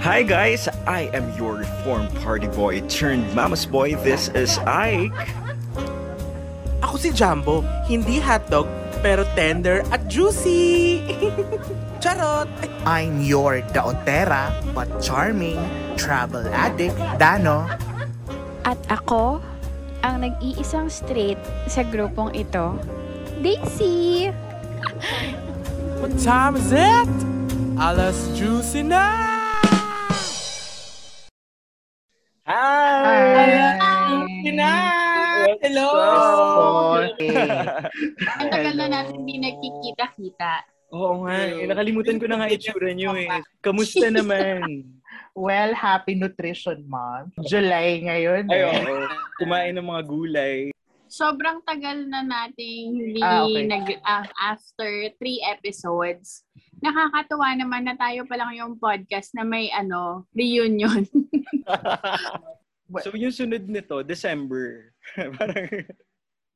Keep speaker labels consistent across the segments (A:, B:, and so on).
A: Hi guys, I am your reformed party boy turned mama's boy. This is Ike.
B: Ako si Jumbo, hindi hotdog, pero tender at juicy. Charot!
C: I'm your daotera but charming travel addict, Dano.
D: At ako, ang nag-iisang straight sa grupong ito, Daisy!
B: What time is it? Alas juicy na!
E: Ang tagal na natin hindi nagkikita-kita.
A: Oo nga, eh, nakalimutan ko na nga itsura niyo eh. Kamusta naman?
C: Well, happy nutrition month. July ngayon
A: Ay,
C: eh.
A: oo. Kumain ng mga gulay.
E: Sobrang tagal na nating hindi
C: Ah, okay.
E: nag, ah, after three episodes. Nakakatuwa naman na tayo pa lang yung podcast na may ano, reunion.
A: so yung sunod nito, December. Parang,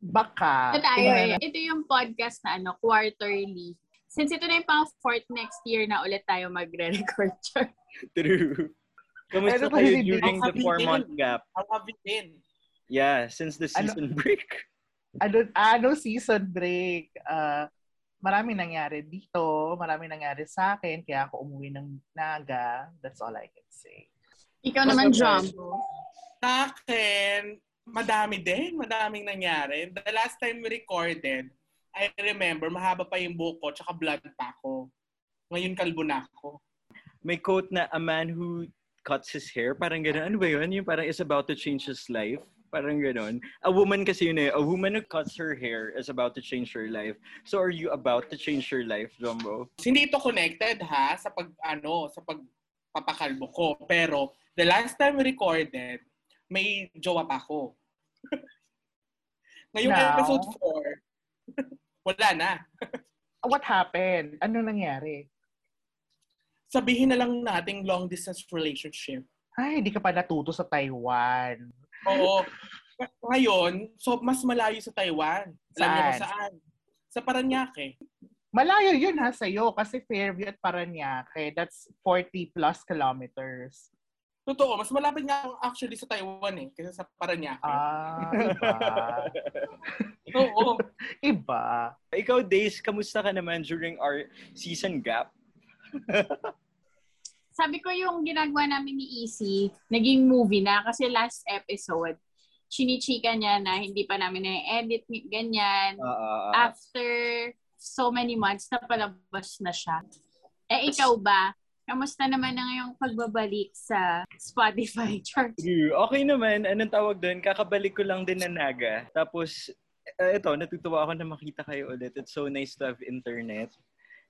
C: Baka.
E: na tayo eh. Ito yung podcast na ano, quarterly. Since ito na yung pang fourth next year na ulit tayo magre-record.
A: true. Kamusta kayo during the four-month gap?
B: How have you been?
A: Yeah, since the
C: Ano-
A: season break.
C: Ano, ano season break? Uh, maraming nangyari dito. Maraming nangyari sa akin. Kaya ako umuwi ng Naga. That's all I can say.
E: Ikaw naman. Jumbo.
B: Sa akin, madami din. Madaming nangyari. The last time we recorded, I remember, mahaba pa yung buhok ko, tsaka blood pa ako. Ngayon, kalbo na ako.
A: May quote na, a man who cuts his hair, parang gano'n. Ano ba yun? Yung parang is about to change his life. Parang gano'n. A woman kasi yun eh. A woman who cuts her hair is about to change her life. So are you about to change your life, Jumbo?
B: Hindi ito connected ha sa pag ano, sa pagpapakalbo ko. Pero the last time we recorded, may jowa pa ako. Ngayong
C: Now?
B: episode 4, wala na.
C: What happened? Ano nangyari?
B: Sabihin na lang nating long distance relationship.
C: Ay, hindi ka pa natuto sa Taiwan.
B: Oo. Ngayon, so mas malayo sa Taiwan. Alam niyo kung
C: Saan?
B: saan? Sa Paranaque.
C: Malayo yun ha sa'yo kasi Fairview at Paranaque, that's 40 plus kilometers.
B: Totoo, mas malapit nga actually sa Taiwan eh, kaysa sa Paranaque.
C: Ah, iba.
B: Oo.
C: iba.
A: Ikaw, Days, kamusta ka naman during our season gap?
E: Sabi ko yung ginagawa namin ni Easy, naging movie na kasi last episode, chinichika niya na hindi pa namin na-edit, ganyan.
A: Ah.
E: After so many months, napalabas na siya. Eh, ikaw ba? Kamusta naman na ngayong pagbabalik sa Spotify chart?
A: True. Okay naman. Anong tawag doon? Kakabalik ko lang din na Naga. Tapos, eh, ito, natutuwa ako na makita kayo ulit. It's so nice to have internet.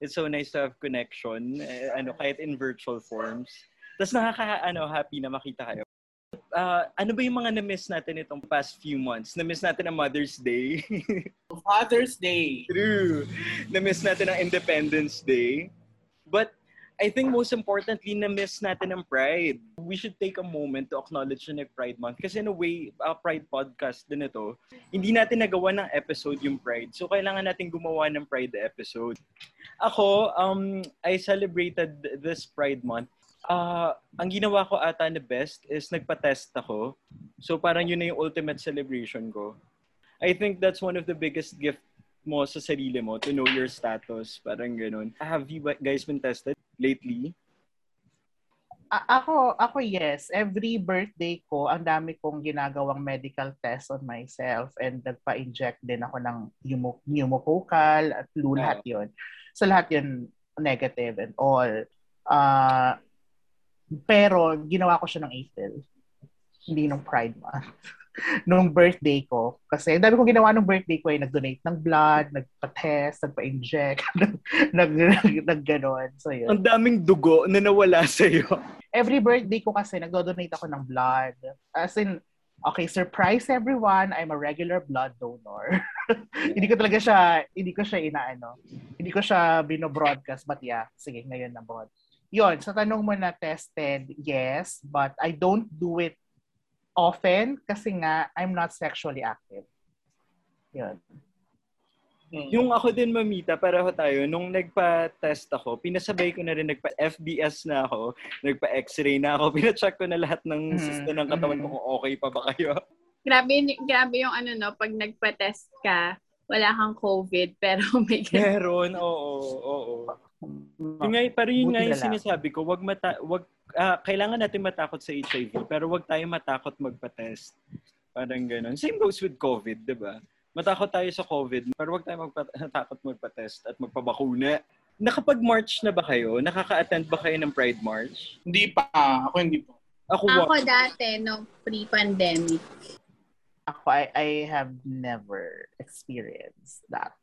A: It's so nice to have connection. Eh, ano, kahit in virtual forms. Tapos nakaka, ano, happy na makita kayo. Ah, ano ba yung mga na-miss natin itong past few months? Na-miss natin ang Mother's Day.
B: Father's Day.
A: True. Na-miss natin ang Independence Day. But I think most importantly, na-miss natin ang Pride. We should take a moment to acknowledge na Pride Month. Kasi in a way, uh, Pride podcast din ito, hindi natin nagawa ng episode yung Pride. So, kailangan natin gumawa ng Pride episode. Ako, um, I celebrated this Pride Month. Ah, ang ginawa ko ata na best is nagpa-test ako. So, parang yun na yung ultimate celebration ko. I think that's one of the biggest gift mo sa sarili mo to know your status. Parang ganun. Have you guys been tested lately?
C: A- ako, ako yes. Every birthday ko, ang dami kong ginagawang medical test on myself and nagpa-inject din ako ng pneumo- pneumococcal at flu,
A: Ah.
C: lahat yun. So lahat yun negative and all. Ah, pero ginawa ko siya ng April. Hindi nung Pride Month. nung birthday ko. Kasi ang dami kong ginawa nung birthday ko ay nag-donate ng blood, nagpa-test, nagpa-inject, nag, nag, nag, ganon. So yun
A: Ang daming dugo na nawala sa'yo.
C: every birthday ko kasi nagdo-donate ako ng blood. As in, okay, surprise everyone, I'm a regular blood donor. hindi ko talaga siya, hindi ko siya inaano. Hindi ko siya bino-broadcast, but yeah, sige, ngayon na broad. Yun, sa tanong mo na tested, yes, but I don't do it often kasi nga I'm not sexually active. Yun.
B: Hmm.
A: Yung ako din, mamita, pareho tayo. Nung nagpa-test ako, pinasabay ko na rin, nagpa-FBS na ako, nagpa-X-ray na ako, pinacheck ko na lahat ng
C: Mhm,
A: system ng katawan ko
C: mhm.
A: kung okay pa ba kayo.
E: Grabe, grabe yung ano no, pag nagpa-test ka, wala kang COVID, pero may ganun.
A: Meron, oo, oo. Yung nga, pero yun nga yung sinasabi ko, wag mata wag ah, kailangan natin matakot sa HIV, pero wag tayo matakot magpa-test. Parang ganun. Same goes with COVID, 'di ba? Matakot tayo sa COVID, pero wag tayo magpa- matakot magpa-test at magpabakuna. Nakapag-march na ba kayo? Nakaka-attend ba kayo ng Pride March?
B: Hindi pa. Ako hindi pa.
A: Ako,
E: Ako dati, no, pre-pandemic.
C: Ako, I, I have never experienced that.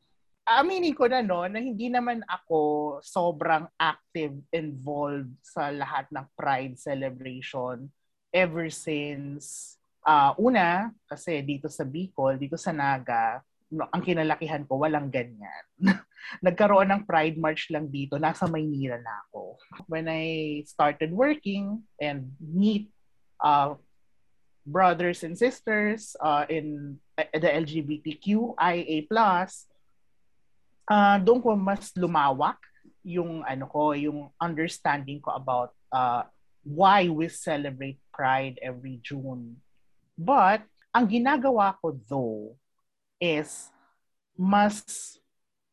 C: Aminin ko na no, na hindi naman ako sobrang active, involved sa lahat ng Pride celebration ever since ah una, kasi dito sa Bicol, dito sa Naga, no, ang kinalakihan ko, walang ganyan. Nagkaroon ng Pride March lang dito, nasa Maynila na ako. When I started working and meet uh, brothers and sisters uh, in uh, the LGBTQIA+, uh, doon ko mas lumawak yung ano ko, yung understanding ko about uh, why we celebrate Pride every June. But ang ginagawa ko though is mas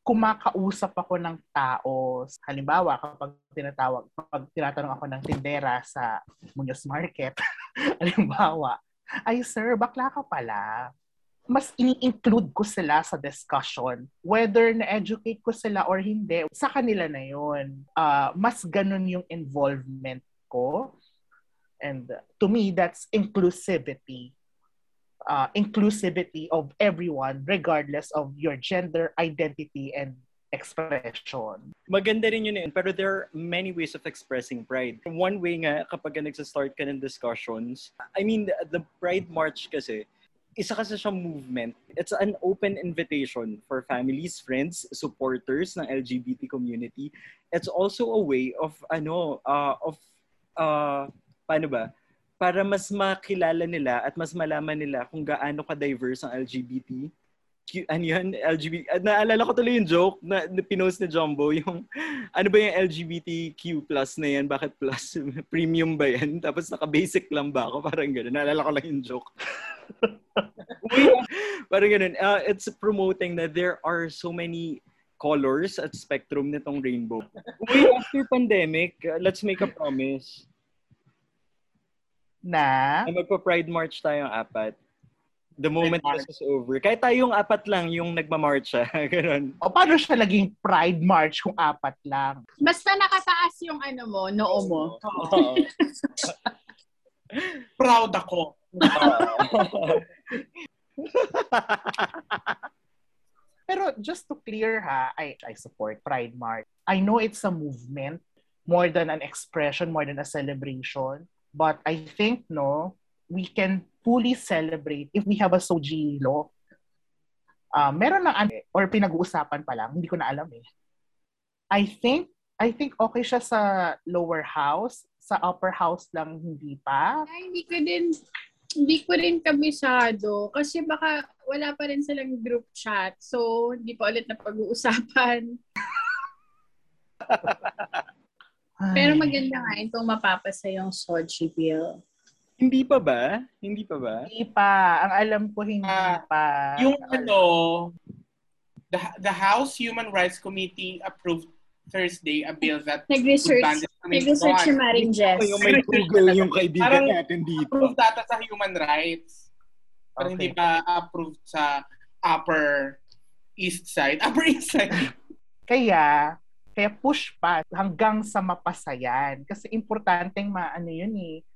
C: kumakausap ako ng tao. Halimbawa, kapag tinatawag, kapag tinatanong ako ng tindera sa Muñoz Market, halimbawa, ay sir, bakla ka pala. Mas ini-include ko sila sa discussion. Whether na-educate ko sila or hindi, sa kanila na yun. Ah, mas ganun yung involvement ko. And uh, to me, that's inclusivity. Uh, inclusivity of everyone regardless of your gender, identity, and expression.
A: maganda rin yun yun. Pero there are many ways of expressing pride. One way nga, kapag ka nagsastart ka ng discussions, I mean, the Pride March kasi, isa kasi siyang movement. It's an open invitation for families, friends, supporters ng LGBT community. It's also a way of, ano, uh, of, uh, paano ba? Para mas makilala nila at mas malaman nila kung gaano ka-diverse ang LGBT ano yun? LGBT, ah, naalala ko tuloy yung joke na, na pinost ni Jumbo, yung, ano ba yung LGBTQ plus na yan? Bakit plus? Premium ba yan? Tapos naka-basic lang ba ako? Parang gano'n. Naalala ko lang yung joke. Parang gano'n. Ah, it's promoting that there are so many colors at spectrum nitong rainbow. Uy, after pandemic, uh, let's make a promise
C: Na,
A: na magpa-Pride March tayong apat. The moment this is over. Kahit tayong apat lang yung nagmamarch siya. Ganun.
C: o paano siya naging Pride March kung apat lang?
E: Basta nakataas yung ano mo, noo mo.
A: Oo.
B: Proud ako.
C: Pero just to clear ha, I, I support Pride March. I know it's a movement more than an expression, more than a celebration. But I think, no, we can fully celebrate if we have a SOGI law. Uh, meron ng ano, or pinag-uusapan pa lang, hindi ko na alam eh. I think, I think okay siya sa lower house, sa upper house lang hindi pa.
E: Ay, hindi ko din, hindi ko rin kabisado. Kasi baka wala pa rin silang group chat. So, hindi pa ulit na pag-uusapan. Pero maganda nga kung mapapasa yung Sochi bill.
A: Hindi pa ba? Hindi pa ba?
C: Hindi pa. Ang alam ko hindi
B: Ah,
C: pa.
B: Yung ano, the, the House Human Rights Committee approved Thursday a bill that
E: Nag-research, nag-research si Maring Jess.
A: Yung may Google yung kaibigan
B: Parang-
A: natin dito.
B: Approved data sa human rights. Pero
C: Okay.
B: hindi pa approved sa upper east side. Upper east side.
C: Kaya, kaya push pa hanggang sa mapasayan. Kasi importanteng ma, ano yun eh,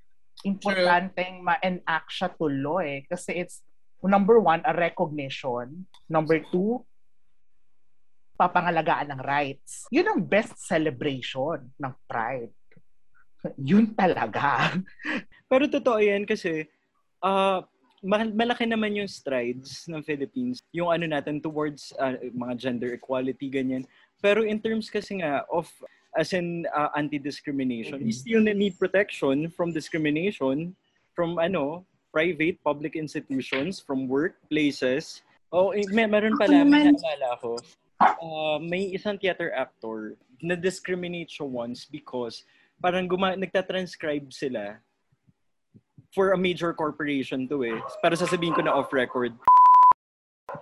C: importanteng ma-enact siya tuloy. Kasi it's, number one, a recognition. Number two, papangalagaan ng rights. Yun ang best celebration ng Pride. Yun talaga.
A: Pero totoo yan kasi uh, malaki naman yung strides ng Philippines. Yung ano natin towards uh, mga gender equality, ganyan. Pero in terms kasi nga of as in uh, anti-discrimination, we still need protection from discrimination from ano, private, public institutions, from workplaces. Oh, eh, may, meron pala, may naalala ko. uh, may isang theater actor na discriminate siya once because parang guma- nagtatranscribe sila for a major corporation to eh. Pero sasabihin ko na off-record.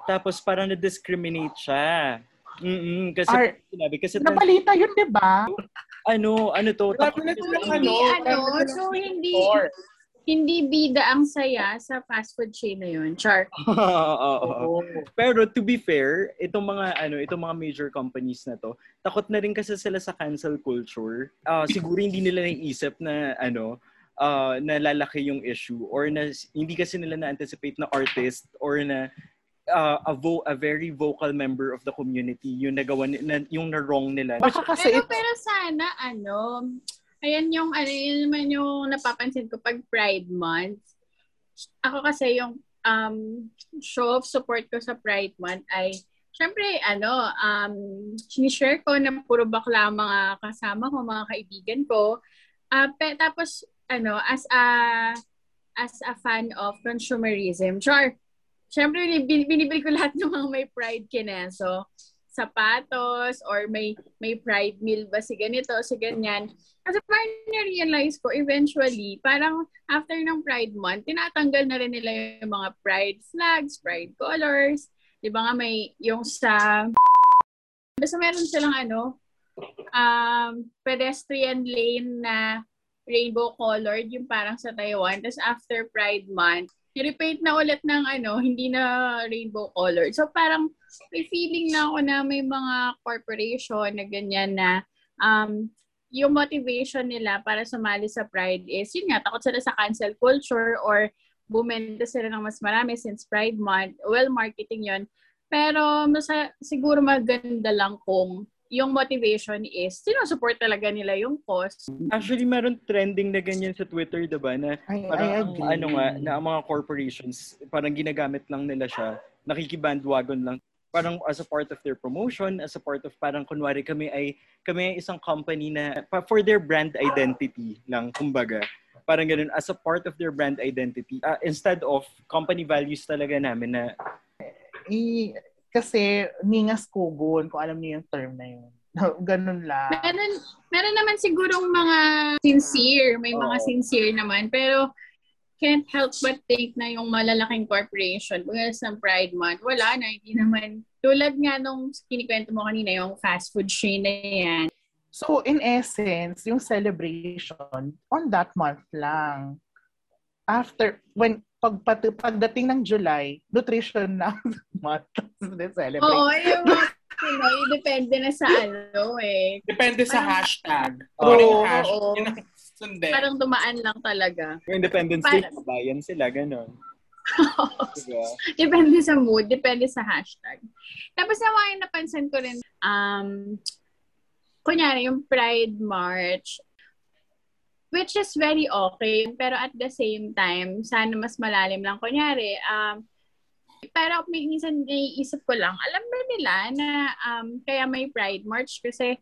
A: Tapos parang na-discriminate siya. Mm kasi
C: Ar-
A: sinabi, kasi
C: Nabalita yun, di ba?
A: ano, ano to,
B: Grabe
A: takot
B: na
A: kasi-
B: sila,
E: Hindi,
B: ano,
E: ano, so hindi, hindi bida ang saya sa fast food chain na yun. Char.
A: Oo. Pero to be fair, itong mga ano, itong mga major companies na to, takot na rin kasi sila sa cancel culture. Ah, siguro hindi nila naisip na ano, ah, na lalaki yung issue or na hindi kasi nila na-anticipate na artist or na ah, a, vo- a very vocal member of the community yung nagawa ni- na, yung na-wrong nila.
C: Baka kasi
E: Pero,
C: it-
E: pero sana, ano, ayan yung, ano, yun naman yung napapansin ko pag Pride Month. Ako kasi yung um, show of support ko sa Pride Month ay, syempre, ano, um, sinishare ko na puro bakla ang mga kasama ko, mga kaibigan ko. Ah, pe, tapos, ano, as a, as a fan of consumerism, char, syempre, bin- binibili ko lahat ng mga may Pride kineso sapatos or may may pride meal ba si ganito, si ganyan. Kasi parang na-realize ko eventually, parang after ng Pride Month, tinatanggal na rin nila yung mga pride flags, pride colors. Di ba nga may yung sa... Basta meron silang ano, um, pedestrian lane na rainbow colored, yung parang sa Taiwan. Tapos after Pride Month, i-repaint na ulit ng ano, hindi na rainbow colored. So parang may feeling na ako na may mga corporation na ganyan na um, yung motivation nila para sumali sa Pride is, yun nga, takot sila sa cancel culture or bumenta sila ng mas marami since Pride Month. Well, marketing yon Pero masa, siguro maganda lang kung yung motivation is, sinusupport talaga nila yung cause.
A: Actually, meron trending na ganyan sa Twitter, diba? Na
C: I,
A: parang
C: I agree.
A: ano nga, na ang mga corporations, parang ginagamit lang nila siya, nakikibandwagon lang. Parang as a part of their promotion, as a part of parang kunwari kami ay, kami ay isang company na, pa- for their brand identity lang, kumbaga. Parang ganun, as a part of their brand identity. ah, instead of company values talaga namin na,
C: I, kasi ningas kugon, kung alam niyo yung term na yun. Ganun lang.
E: Meron, meron naman sigurong mga sincere, may mga
A: Oo.
E: sincere naman, pero can't help but think na yung malalaking corporation, kung sa Pride Month, wala na, hindi naman. Tulad nga nung kinikwento mo kanina, yung fast food chain na yan.
C: So, in essence, yung celebration, on that month lang. After, when, pag, pati- pagdating ng July, nutrition na month. Celebrate.
E: Oo, yung mga Pinoy, depende na sa ano eh.
B: Depende sa
E: Parang-
B: hashtag.
A: Oo,
E: oo.
B: hashtag? Yun ang sundin.
E: Parang dumaan lang talaga.
A: yung Independence Day, kabayan sila, ganun. Diba?
E: depende sa mood, depende sa hashtag. Tapos naman yung napansin ko rin, um, kunyari yung Pride March, which is very okay, pero at the same time, sana mas malalim lang. Kunyari, um, pero may minsan naiisip ko lang, alam ba nila na um, kaya may Pride March kasi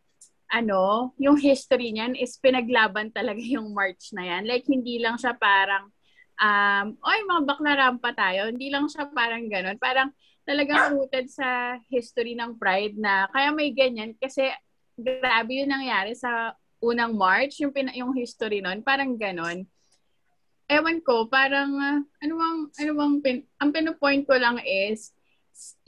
E: ano, yung history niyan is pinaglaban talaga yung March na yan. Like, hindi lang siya parang um, oy, mga bakla rampa tayo. Hindi lang siya parang ganun. Parang talagang rooted sa history ng Pride na kaya may ganyan kasi grabe yung nangyari sa unang March, yung, pina- yung history nun. Parang ganun. Ewan ko, parang ah, ano bang, ano bang pin, ang pinupoint ko lang is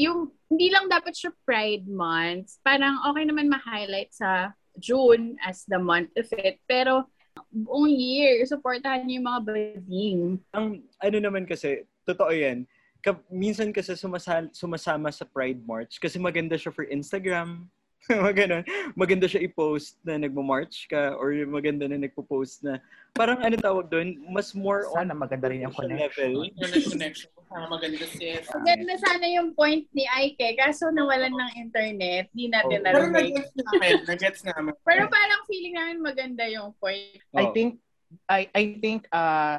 E: yung hindi lang dapat siya Pride Month. Parang okay naman ma-highlight sa June as the month of it. Pero buong year, supportahan niyo yung mga bading.
A: ang ano naman kasi, totoo yan, ka, minsan kasi sumasal, sumasama sa Pride March kasi maganda siya for Instagram. Maganon. Maganda siya i-post na nagmo-march ka or maganda na nagpo-post na parang ano tawag doon, mas more on
C: Sana maganda rin yung connection.
A: level.
B: Connection. Para maganda sis.
E: Maganda sana yung point ni Aike, kaso nawalan ng internet, di natin
A: Oh.
B: Pero
E: narinig.
B: nag-gets namin. Nag-gets namin.
E: Pero parang feeling namin maganda yung point.
C: I
A: Oh.
C: think I I think uh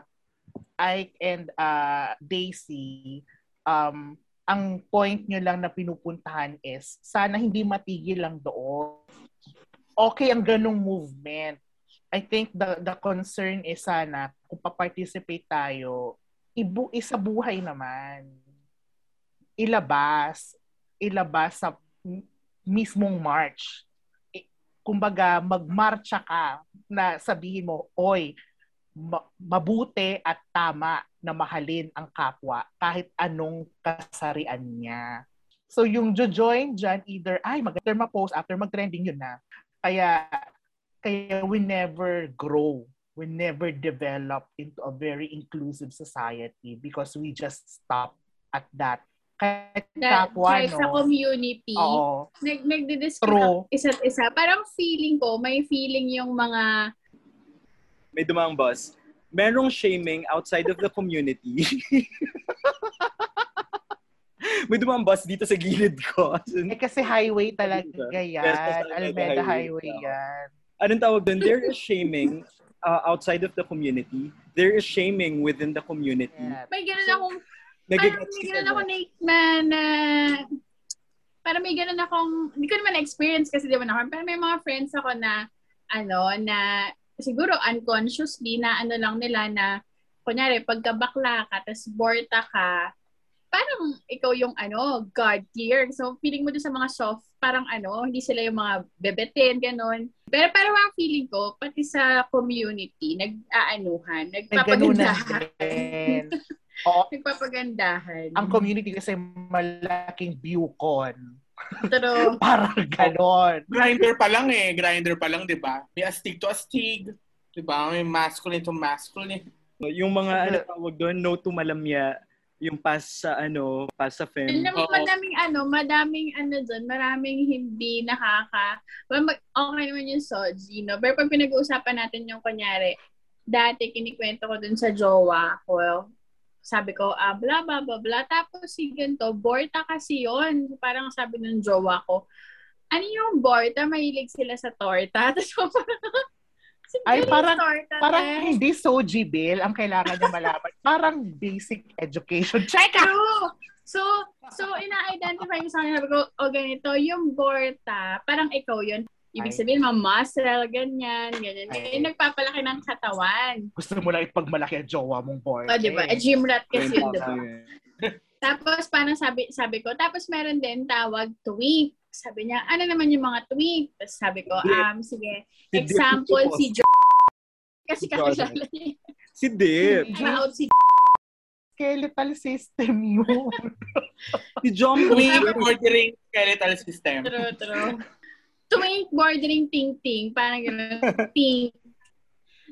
C: Ike and uh Daisy um ang point nyo lang na pinupuntahan is sana hindi matigil lang doon. Okay ang ganong movement. I think the the concern is sana kung pa-participate tayo, ibu isa buhay naman. Ilabas, ilabas sa mismong march. Kumbaga, magmarcha ka na sabihin mo, oy, ma- mabuti at tama na mahalin ang kapwa kahit anong kasarian niya. So yung jo-join dyan, either, ay, mag-after ma-post, after mag-trending, yun na. Kaya, kaya we never grow. We never develop into a very inclusive society because we just stop at that. Kahit kapwa,
E: kahit sa
C: no?
E: community,
C: Oo.
E: nag, nagdidiscuss
C: True.
E: isa't isa. Parang feeling ko, may feeling yung mga
A: May dumang boss. Merong shaming outside of the community. May dumang bus dito sa gilid ko.
C: Eh kasi highway talaga yan.
A: yes, Alameda Highway.
C: Highway yan.
A: anong tawag doon? There is shaming uh, outside of the community. There is shaming within the community.
C: Yeah.
E: may ganun akong
A: Nagigets
E: parang may ganun ako na, na, na parang may ganun akong, hindi ko naman na-experience kasi di ba na pero may mga friends ako na, ano, na siguro unconsciously na ano lang nila na, kunyari, pagka bakla ka, tapos borta ka, parang ikaw yung ano, God tier. So, feeling mo dun sa mga soft, parang ano, hindi sila yung mga bebetin, ganun. Pero parang ang feeling ko, pati sa community, nag-aanuhan, nagpapagandahan.
C: Oo,
E: Nagpapagandahan.
C: ang community kasi malaking viewcon.
E: Pero,
C: Parang ganon.
B: Grinder pa lang eh. Grinder pa lang, di ba? May astig to astig. Di ba? May masculine to masculine.
A: Yung mga ano tawag doon, no to malamya, yung pass sa ano, pass sa fem.
E: alam mo, madaming ano, madaming ano dun, maraming hindi nakaka, well, mag, okay naman yung Soji, no? Pero pag pinag-uusapan natin yung kunyari, dati kinikwento ko dun sa jowa ko, sabi ko, ah, bla, bla, bla, bla. Tapos si ganito, Borta kasi yon Parang sabi ng jowa ko, ano yung Borta? Mahilig sila sa torta. Tapos parang,
C: Ay, parang-
E: torta
C: Parang
E: eh.
C: hindi Soji Bill ang kailangan niya malaman. Parang basic education. Check out!
E: True. So, so ina-identify ko sa kanya, sabi ko, o ganito, yung Borta, parang ikaw yun. Ibig sabihin, mamuscle, ganyan, ganyan.
C: Ay.
E: Yung nagpapalaki ng katawan.
C: Gusto mo lang ipagmalaki ang jowa mong boy.
E: O, di ba? Eh, gym rat kasi yun, di ba?
A: Yun.
E: Tapos, parang sabi, sabi ko, tapos meron din tawag twink. Sabi niya, ano naman yung mga twink? Tapos sabi ko, um, sige, example,
A: yung
E: si Jo. Kasi kakilala niya.
A: Si Dip.
E: Out si
C: Skeletal system yun.
A: Si John
B: Twink ordering skeletal system.
E: True, true. Twink bordering ting-ting. Parang gano'n. Ting.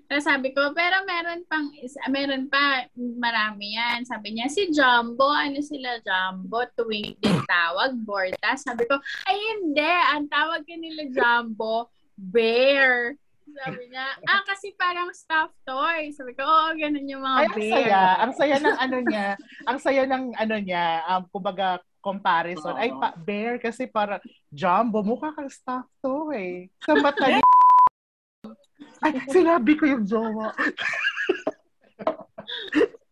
E: Tapos sabi ko, pero meron pang, meron pa, marami yan. Sabi niya, si Jumbo, ano sila Jumbo? Twink din tawag, Borta. Sabi ko, ay hindi, ang tawag nila Jumbo, Bear. Sabi niya, ah, kasi parang stuffed toy. Sabi ko, oo, ganun yung mga
C: Ay, ang
E: bear.
C: saya. Ang saya ng ano niya. Ang saya ng ano niya. Um, kumbaga, comparison. Ay, pa, bear kasi para jumbo. Mukha kang staff to eh. Sa mata niya. Ay, sinabi ko yung jowa.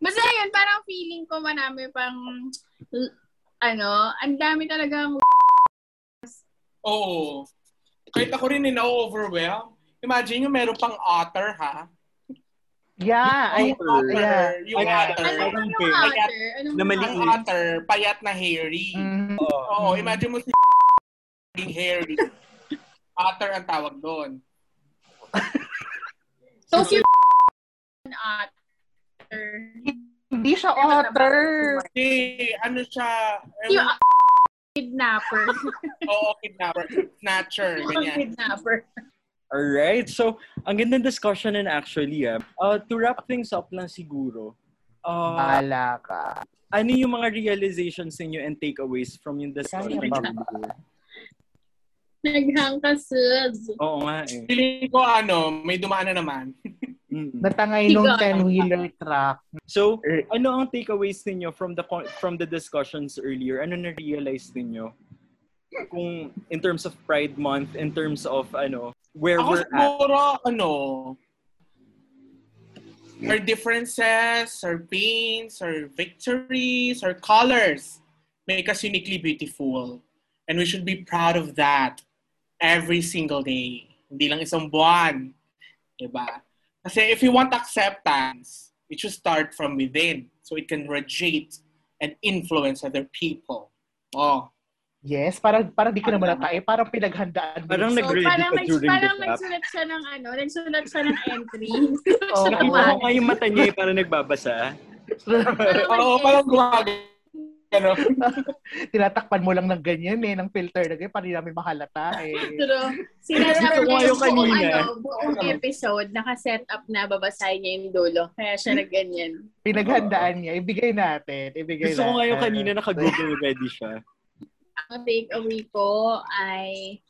E: Basta yun, parang feeling ko marami pang, ano, ang dami talagang
B: Oo. Kahit ako rin eh, na-overwhelm. Imagine yung meron pang otter, ha?
C: Yeah. Ay,
B: Yung otter,
C: yeah.
B: yung otter.
E: Ano yung? Anong
A: Na maliit.
B: Yung otter, payat na hairy.
C: Mm,
B: Oo, imagine mo si hairy. Otter ang tawag doon.
E: So, si otter.
C: hindi siya otter.
B: Kasi ano siya,
E: Si kidnapper.
B: oo, kidnapper, snatcher, ganyan.
E: kidnapper.
A: Alright, so ang gandang discussion na actually ah. Uh, to wrap things up lang siguro, uh,
C: Bahala ka.
A: ano yung mga realizations ninyo and takeaways from yung discussion?
C: Kaya ba?
A: siguro?
E: Naghangkasad.
A: Oo nga eh.
B: Feeling ko ano, may dumaan na naman.
C: Natangay nung
E: Sigaw.
C: 10-wheeler truck.
A: So, ano ang takeaways ninyo from the con- from the discussions earlier? Ano na-realize ninyo? Kung in terms of Pride Month, in terms of ano, where
B: Ako
A: we're at.
B: siguro, ano, our differences, our pains, our victories, our colors make us uniquely beautiful. And we should be proud of that every single day. Hindi lang isang buwan. Diba? Kasi if you want acceptance, it should start from within so it can radiate and influence other people. Oh,
C: Yes, parang parang di ko naman natae, parang pinaghandaan. mo.
A: Parang
E: So,
A: nag-ready
E: parang,
A: ka during
E: parang
A: the
E: nagsulat siya ng ano, nagsulat siya ng entry.
C: Oo.
A: Nakita ko nga yung mata niya eh, parang nagbabasa.
B: Oo, parang gumagano.
C: Tinatakpan mo lang ng ganyan eh, ng filter na ganyan, para namin mahalata eh.
E: Pero sinasabi
A: Gusto ko
E: niya
A: yung
E: buong,
A: kanina.
E: ano, buong episode, naka-set up na babasahin niya yung dulo. Kaya siya nagganyan.
C: Pinaghandaan niya, ibigay natin, ibigay
A: Gusto ko nga yung
C: natin.
A: kanina naka-Google ready siya.
E: Ang takeaway ko ay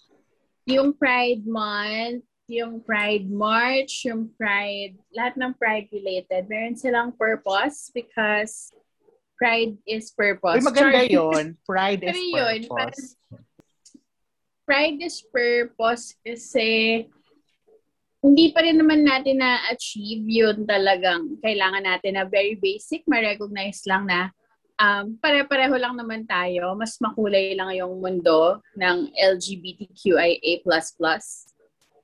E: yung Pride Month, yung Pride March, yung Pride, lahat ng Pride related, meron silang purpose because Pride is purpose.
C: Uy, maganda
E: Char-
C: yun. Pride is
E: yun,
C: purpose.
E: Pride is purpose kasi hindi pa rin naman natin na-achieve yun talagang kailangan natin na very basic, ma-recognize lang na um, pare-pareho lang naman tayo. Mas makulay lang yung mundo ng LGBTQIA++.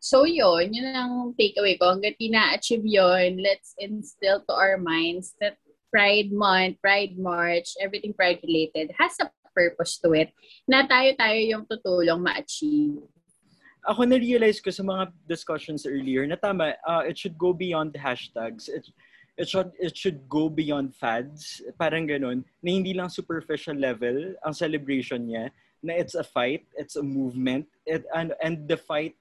E: So yun, yun ang takeaway ko. Hanggat di na-achieve yun, let's instill to our minds that Pride Month, Pride March, everything Pride related has a purpose to it na tayo-tayo yung tutulong ma-achieve.
A: Ako na-realize ko sa mga discussions earlier na tama, uh, it should go beyond hashtags. It, it should it should go beyond fads. Parang ganun. Na hindi lang superficial level ang celebration niya. Na it's a fight, it's a movement, it, and, and the fight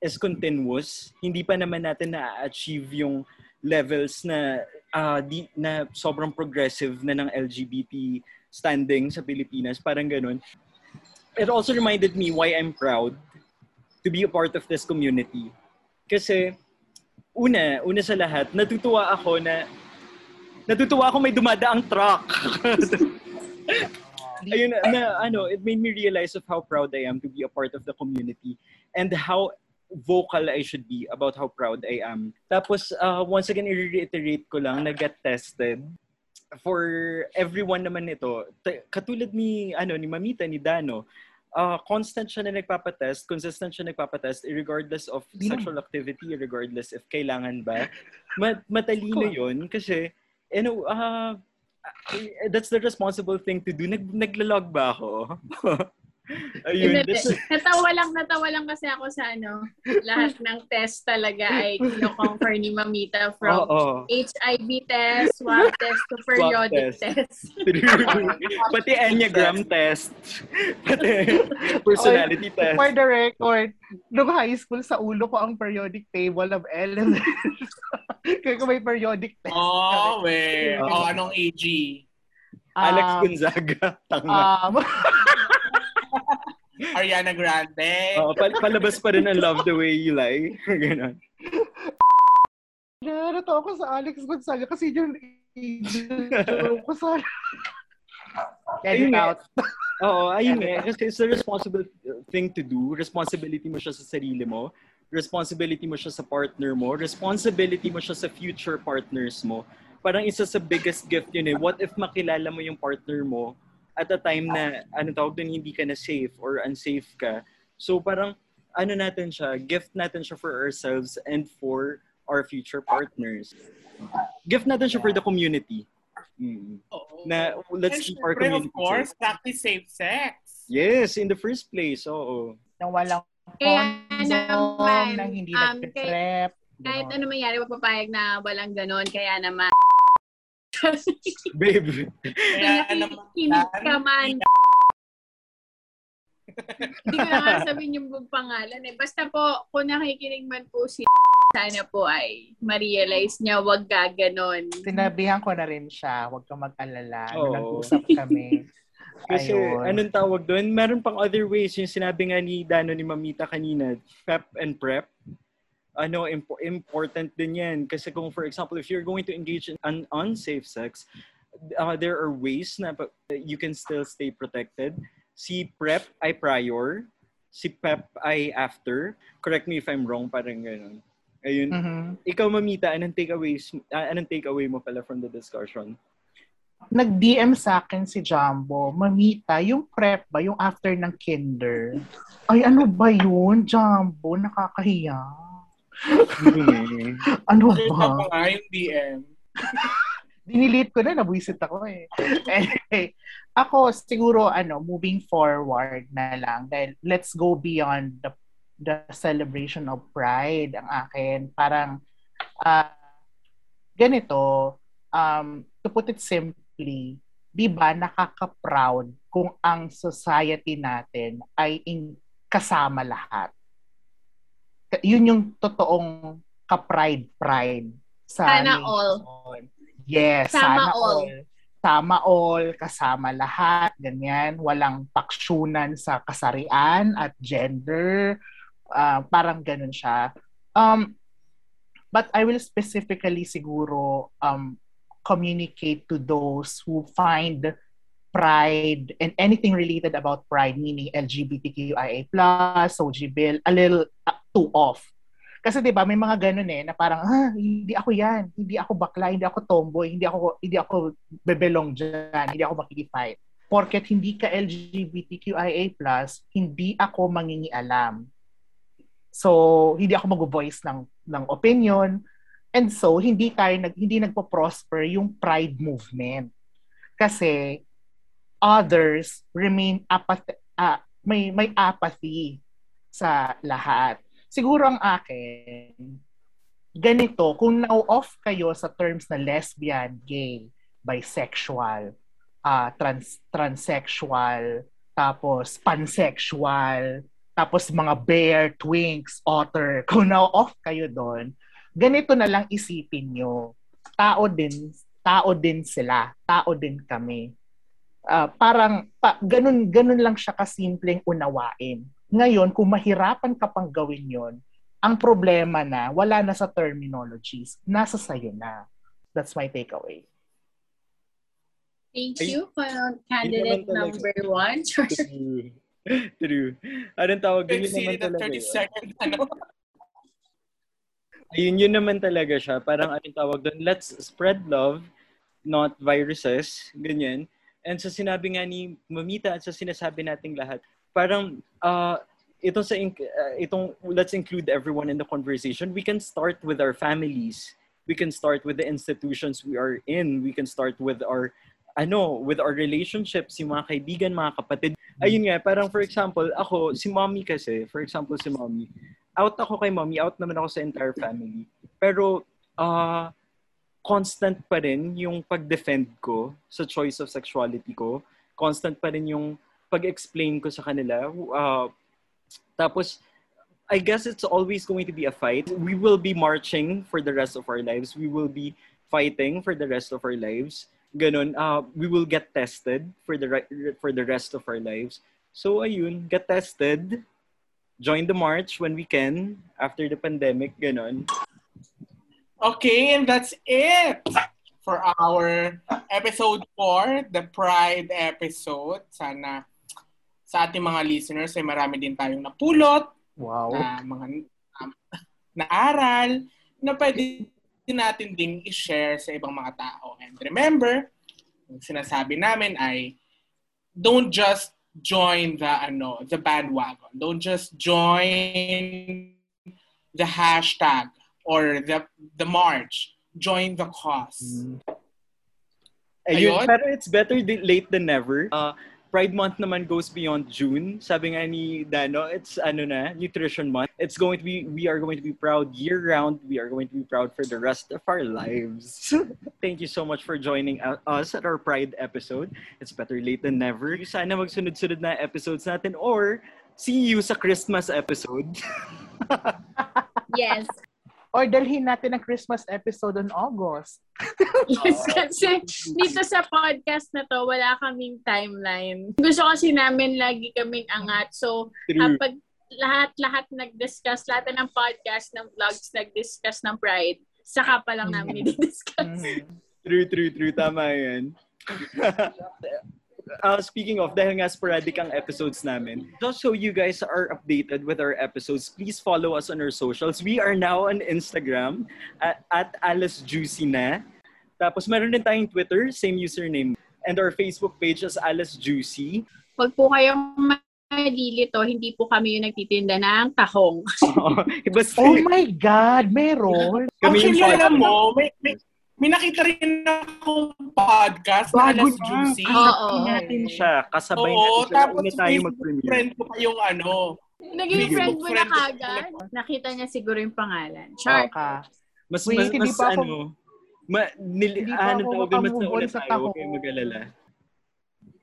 A: is continuous. Hindi pa naman natin na-achieve yung levels na ah, di, na sobrang progressive na ng LGBT standing sa Pilipinas. Parang ganun. It also reminded me why I'm proud to be a part of this community. Kasi, una, una sa lahat, natutuwa ako na natutuwa ako may dumadaang truck. Ayun, na, ano, it made me realize of how proud I am to be a part of the community and how vocal I should be about how proud I am. Tapos, uh, once again, i-reiterate ko lang na get tested for everyone naman ito. T- katulad ni, ano, ni Mamita, ni Dano, uh, constant siya na nagpapatest, consistent siya nagpapatest, regardless of sexual activity, regardless if kailangan ba. Ma- matalino yun kasi, you know, uh, that's the responsible thing to do. Nag naglalog ba ako? Ayun.
E: Hindi, natawa lang, natawa lang kasi ako sa ano, lahat ng test talaga ay kino-conquer ni Mamita from
A: Oo.
E: HIV test, swab test, to periodic
A: test.
E: test.
A: Pati Enneagram test. Pati personality test.
C: For the record, nung high school, sa ulo ko ang periodic table of elements. Kaya ko may periodic test.
B: Oh, we. Oh, anong AG?
A: Alex
C: Um,
A: Gonzaga. Tanga.
C: Um,
B: Ariana Grande.
A: Oo, pal- palabas pa rin ang Love the Way You Lie. Ganon.
C: Narito ako sa Alex Gonzaga kasi yun idol ko sa...
A: Ayun
C: Edit
A: nga.
C: out.
A: Oo, ayun nga. Kasi it's a responsible thing to do. Responsibility mo siya sa sarili mo. Responsibility mo siya sa partner mo. Responsibility mo siya sa future partners mo. Parang isa sa biggest gift yun eh. What if makilala mo yung partner mo at a time na, ano tawag dun, hindi ka na safe or unsafe ka. So parang, ano natin siya, gift natin siya for ourselves and for our future partners. Gift natin siya for the community. Mm.
B: Oo.
A: Na let's
B: And
A: keep our community
B: of course,
A: safe.
B: practice safe sex.
A: Yes, in the first place. Oo.
C: Nang walang
E: Kaya
C: condom,
E: naman,
C: nang hindi
E: um,
C: nagpe-prep.
E: Kahit
C: ganon.
E: ano mangyari, magpapayag na walang ganon. Kaya naman,
A: Babe.
B: Kaya
E: nakikinig ka man, hindi ko na nga sabihin yung buong pangalan eh. Basta po, kung nakikinig man po si sana po ay ma-realize niya wag gaganon.
C: Sinabihan ko na rin siya, huwag kang mag-alala.
A: Oo.
C: nag-usap kami.
A: Kasi
C: Ayun.
A: anong tawag doon? Meron pang other ways. Yung sinabi nga ni Dano ni Mamita kanina, PEP and PrEP. Ano, impo- important din yan. Kasi kung for example, if you're going to engage in un- unsafe sex, uh, there are ways na you can still stay protected. Si PrEP ay prior, si PEP ay after. Correct me if I'm wrong, parang ganun. Ayun.
C: Mhm.
A: Ikaw, Mamita, anong takeaways, uh, anong takeaway mo pala from the discussion?
C: Nag-DM sa akin si Jumbo, Mamita, yung prep ba, yung after ng kinder? Ay, ano ba yun, Jumbo? Nakakahiya. Ano
B: Nakita
C: ba?
B: ko nga yung DM.
C: Dinilit ko na, nabwisit ako eh. anyway, ako siguro, ano, moving forward na lang. Dahil let's go beyond the, the celebration of pride ang akin. Parang, uh, ganito, um, to put it simply, di ba nakaka-proud kung ang society natin ay in, kasama lahat. Yun yung totoong ka-pride-pride sa
E: Sana all.
C: Yes,
E: Sama
C: sana
E: all.
C: all. Sama all, kasama lahat, ganyan. Walang paksyonan sa kasarian at gender. Uh, parang ganun siya. Um, but I will specifically siguro um, communicate to those who find pride and anything related about pride, meaning LGBTQIA+, OG bill, a little uh, too off. Kasi 'di ba may mga ganun eh na parang ah, hindi ako 'yan, hindi ako bakla, hindi ako tomboy, hindi ako hindi ako bebelong diyan, hindi ako makikifight. Porket hindi ka LGBTQIA+, hindi ako mangingialam. So, hindi ako mag-voice ng ng opinion. And so, hindi tayo nag hindi nagpo-prosper yung pride movement. Kasi others remain apathy, uh, may may apathy sa lahat. Siguro ang akin, ganito, kung na-off kayo sa terms na lesbian, gay, bisexual, uh, trans transsexual, tapos pansexual, tapos mga bear, twinks, otter, kung na-off kayo doon, ganito na lang isipin nyo. Tao din, tao din sila, tao din kami. Uh, parang pa, ganun ganun lang siya kasimpleng unawain. Ngayon, kung mahirapan ka pang gawin yon, ang problema na wala na sa terminologies, nasa sayo na. That's my takeaway.
E: Thank you for candidate number one.
A: True. True. Anong tawag yun naman talaga
B: 30 seconds, ano?
A: Ayun, yun naman talaga siya. Parang anong tawag doon, let's spread love, not viruses. Ganyan. And sa sinabi nga ni Mamita at sa sinasabi nating lahat, parang uh, itong sa uh, itong let's include everyone in the conversation. We can start with our families. We can start with the institutions we are in. We can start with our ano, with our relationships, yung mga kaibigan, mga kapatid. Ayun nga, parang for example, ako, si mommy kasi, for example, si mommy, out ako kay mommy, out naman ako sa entire family. Pero, uh, constant pa rin yung pag-defend ko sa choice of sexuality ko. Constant pa rin yung pag-explain ko sa kanila. Uh, tapos, I guess it's always going to be a fight. We will be marching for the rest of our lives. We will be fighting for the rest of our lives. Ganon. Uh, we will get tested for the re- for the rest of our lives. So ayun, get tested join the march when we can after the pandemic, ganon.
B: Okay, and that's it for our episode 4, the Pride episode. Sana sa ating mga listeners ay marami din tayong napulot
C: wow.
B: na mga um, na aral na pwede natin ding i-share sa ibang mga tao. And remember, yung sinasabi namin ay don't just join the ano the bandwagon. Don't just join the hashtag or the the march. Join the cause. Mm.
A: Ayun, pero it's better late than never. Uh, Pride Month naman goes beyond June. Sabi nga ni Dano, it's ano na, Nutrition Month. It's going to be, we are going to be proud year-round. We are going to be proud for the rest of our lives. Thank you so much for joining us at our Pride episode. It's better late than never. Sana magsunod-sunod na episodes natin or see you sa Christmas episode.
E: yes.
C: Or dalhin natin ang Christmas episode on August.
E: yes, kasi dito sa podcast na to, wala kaming timeline. Gusto kasi namin lagi kaming angat. So, kapag lahat-lahat nag-discuss, lahat ng podcast, ng vlogs nag-discuss ng Pride, saka pa lang namin mm-hmm. i-discuss.
A: Mm-hmm. True, true, true. Tama yan. uh, speaking of, dahil nga sporadic ang episodes namin, just so you guys are updated with our episodes, please follow us on our socials. We are now on Instagram at, at Alice Juicy na. Tapos meron din tayong Twitter, same username. And our Facebook page is Alice Juicy.
E: Huwag po kayong malilito, hindi po kami yung nagtitinda ng tahong.
C: oh, oh my God, meron.
B: Kami yung mo, may, may, May nakita rin akong podcast na
A: Bago
B: Alas
A: na.
B: Juicy.
E: Oo.
A: natin siya. Kasabay
B: Oo,
A: natin siya.
B: tapos
A: Una tayo mag-premiere.
B: friend ko pa yung ano.
E: Naging friend mo na
B: friend ko
E: kagad. Nakita niya siguro yung pangalan. Char.
C: ka.
A: Mas,
C: Wait,
A: mas,
C: hindi
A: mas
C: pa ako-
A: ano, ma, nili,
C: Hindi pa
A: ano
C: ako
A: tawag, mas
C: makamove on
A: nauna
C: sa
A: tayo.
C: taho.
A: Huwag kayong mag-alala.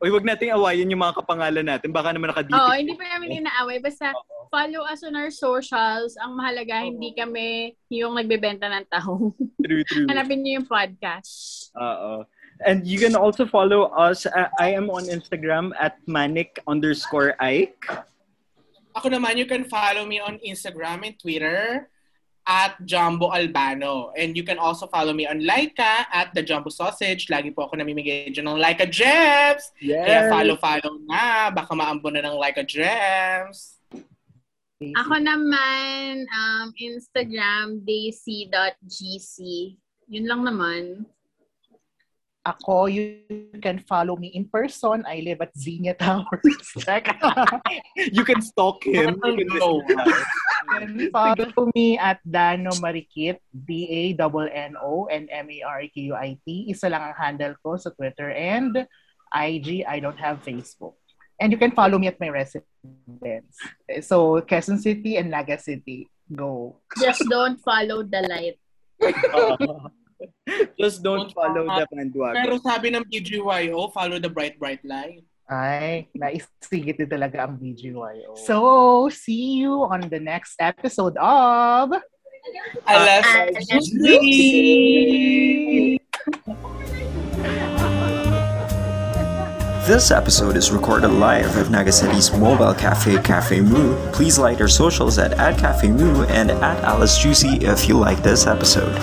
A: Uy, wag nating awayin yung mga kapangalan natin. Baka naman nakadipit.
E: Oo, hindi pa namin inaaway. Basta follow us on our socials. Ang mahalaga, hindi kami yung nagbebenta ng taho.
A: True, true.
E: Hanapin niyo yung podcast.
A: Oo. And you can also follow us. Uh, I am on Instagram at manic underscore Ike.
B: Ako naman, you can follow me on Instagram and Twitter at Jumbo Albano. And you can also follow me on Laika at The Jumbo Sausage. Lagi po ako namimigay dyan ng Laika Gems. Kaya follow-follow na. Baka maambo na ng Laika Gems.
E: Ako naman, um, Instagram, daisy.gc. Yun lang naman.
C: Ako, you can follow me in person. I live at Xenia Towers.
A: You can stalk him. You can
B: No.
C: And follow me at Dano Marikit, D-A-N-N-O and M-A-R-Q-U-I-T. Isa lang ang handle ko sa Twitter and IG. I don't have Facebook. And you can follow me at my residence. So, Quezon City and Naga City. Go.
E: Just don't follow the light.
A: Uh, Just don't
B: Don't
A: follow the bandwagon.
B: Pero sabi ng BGYO, follow the bright, bright light.
C: Ay, naisigit din talaga ang BGYO. Oh. So, see you on the next episode of...
B: Alas
E: Alas
B: Juicy!
F: This episode is recorded live at Nagasity's mobile cafe Cafe Moo. Please like our socials at, at Cafe Moo and at Alice Juicy if you like this episode.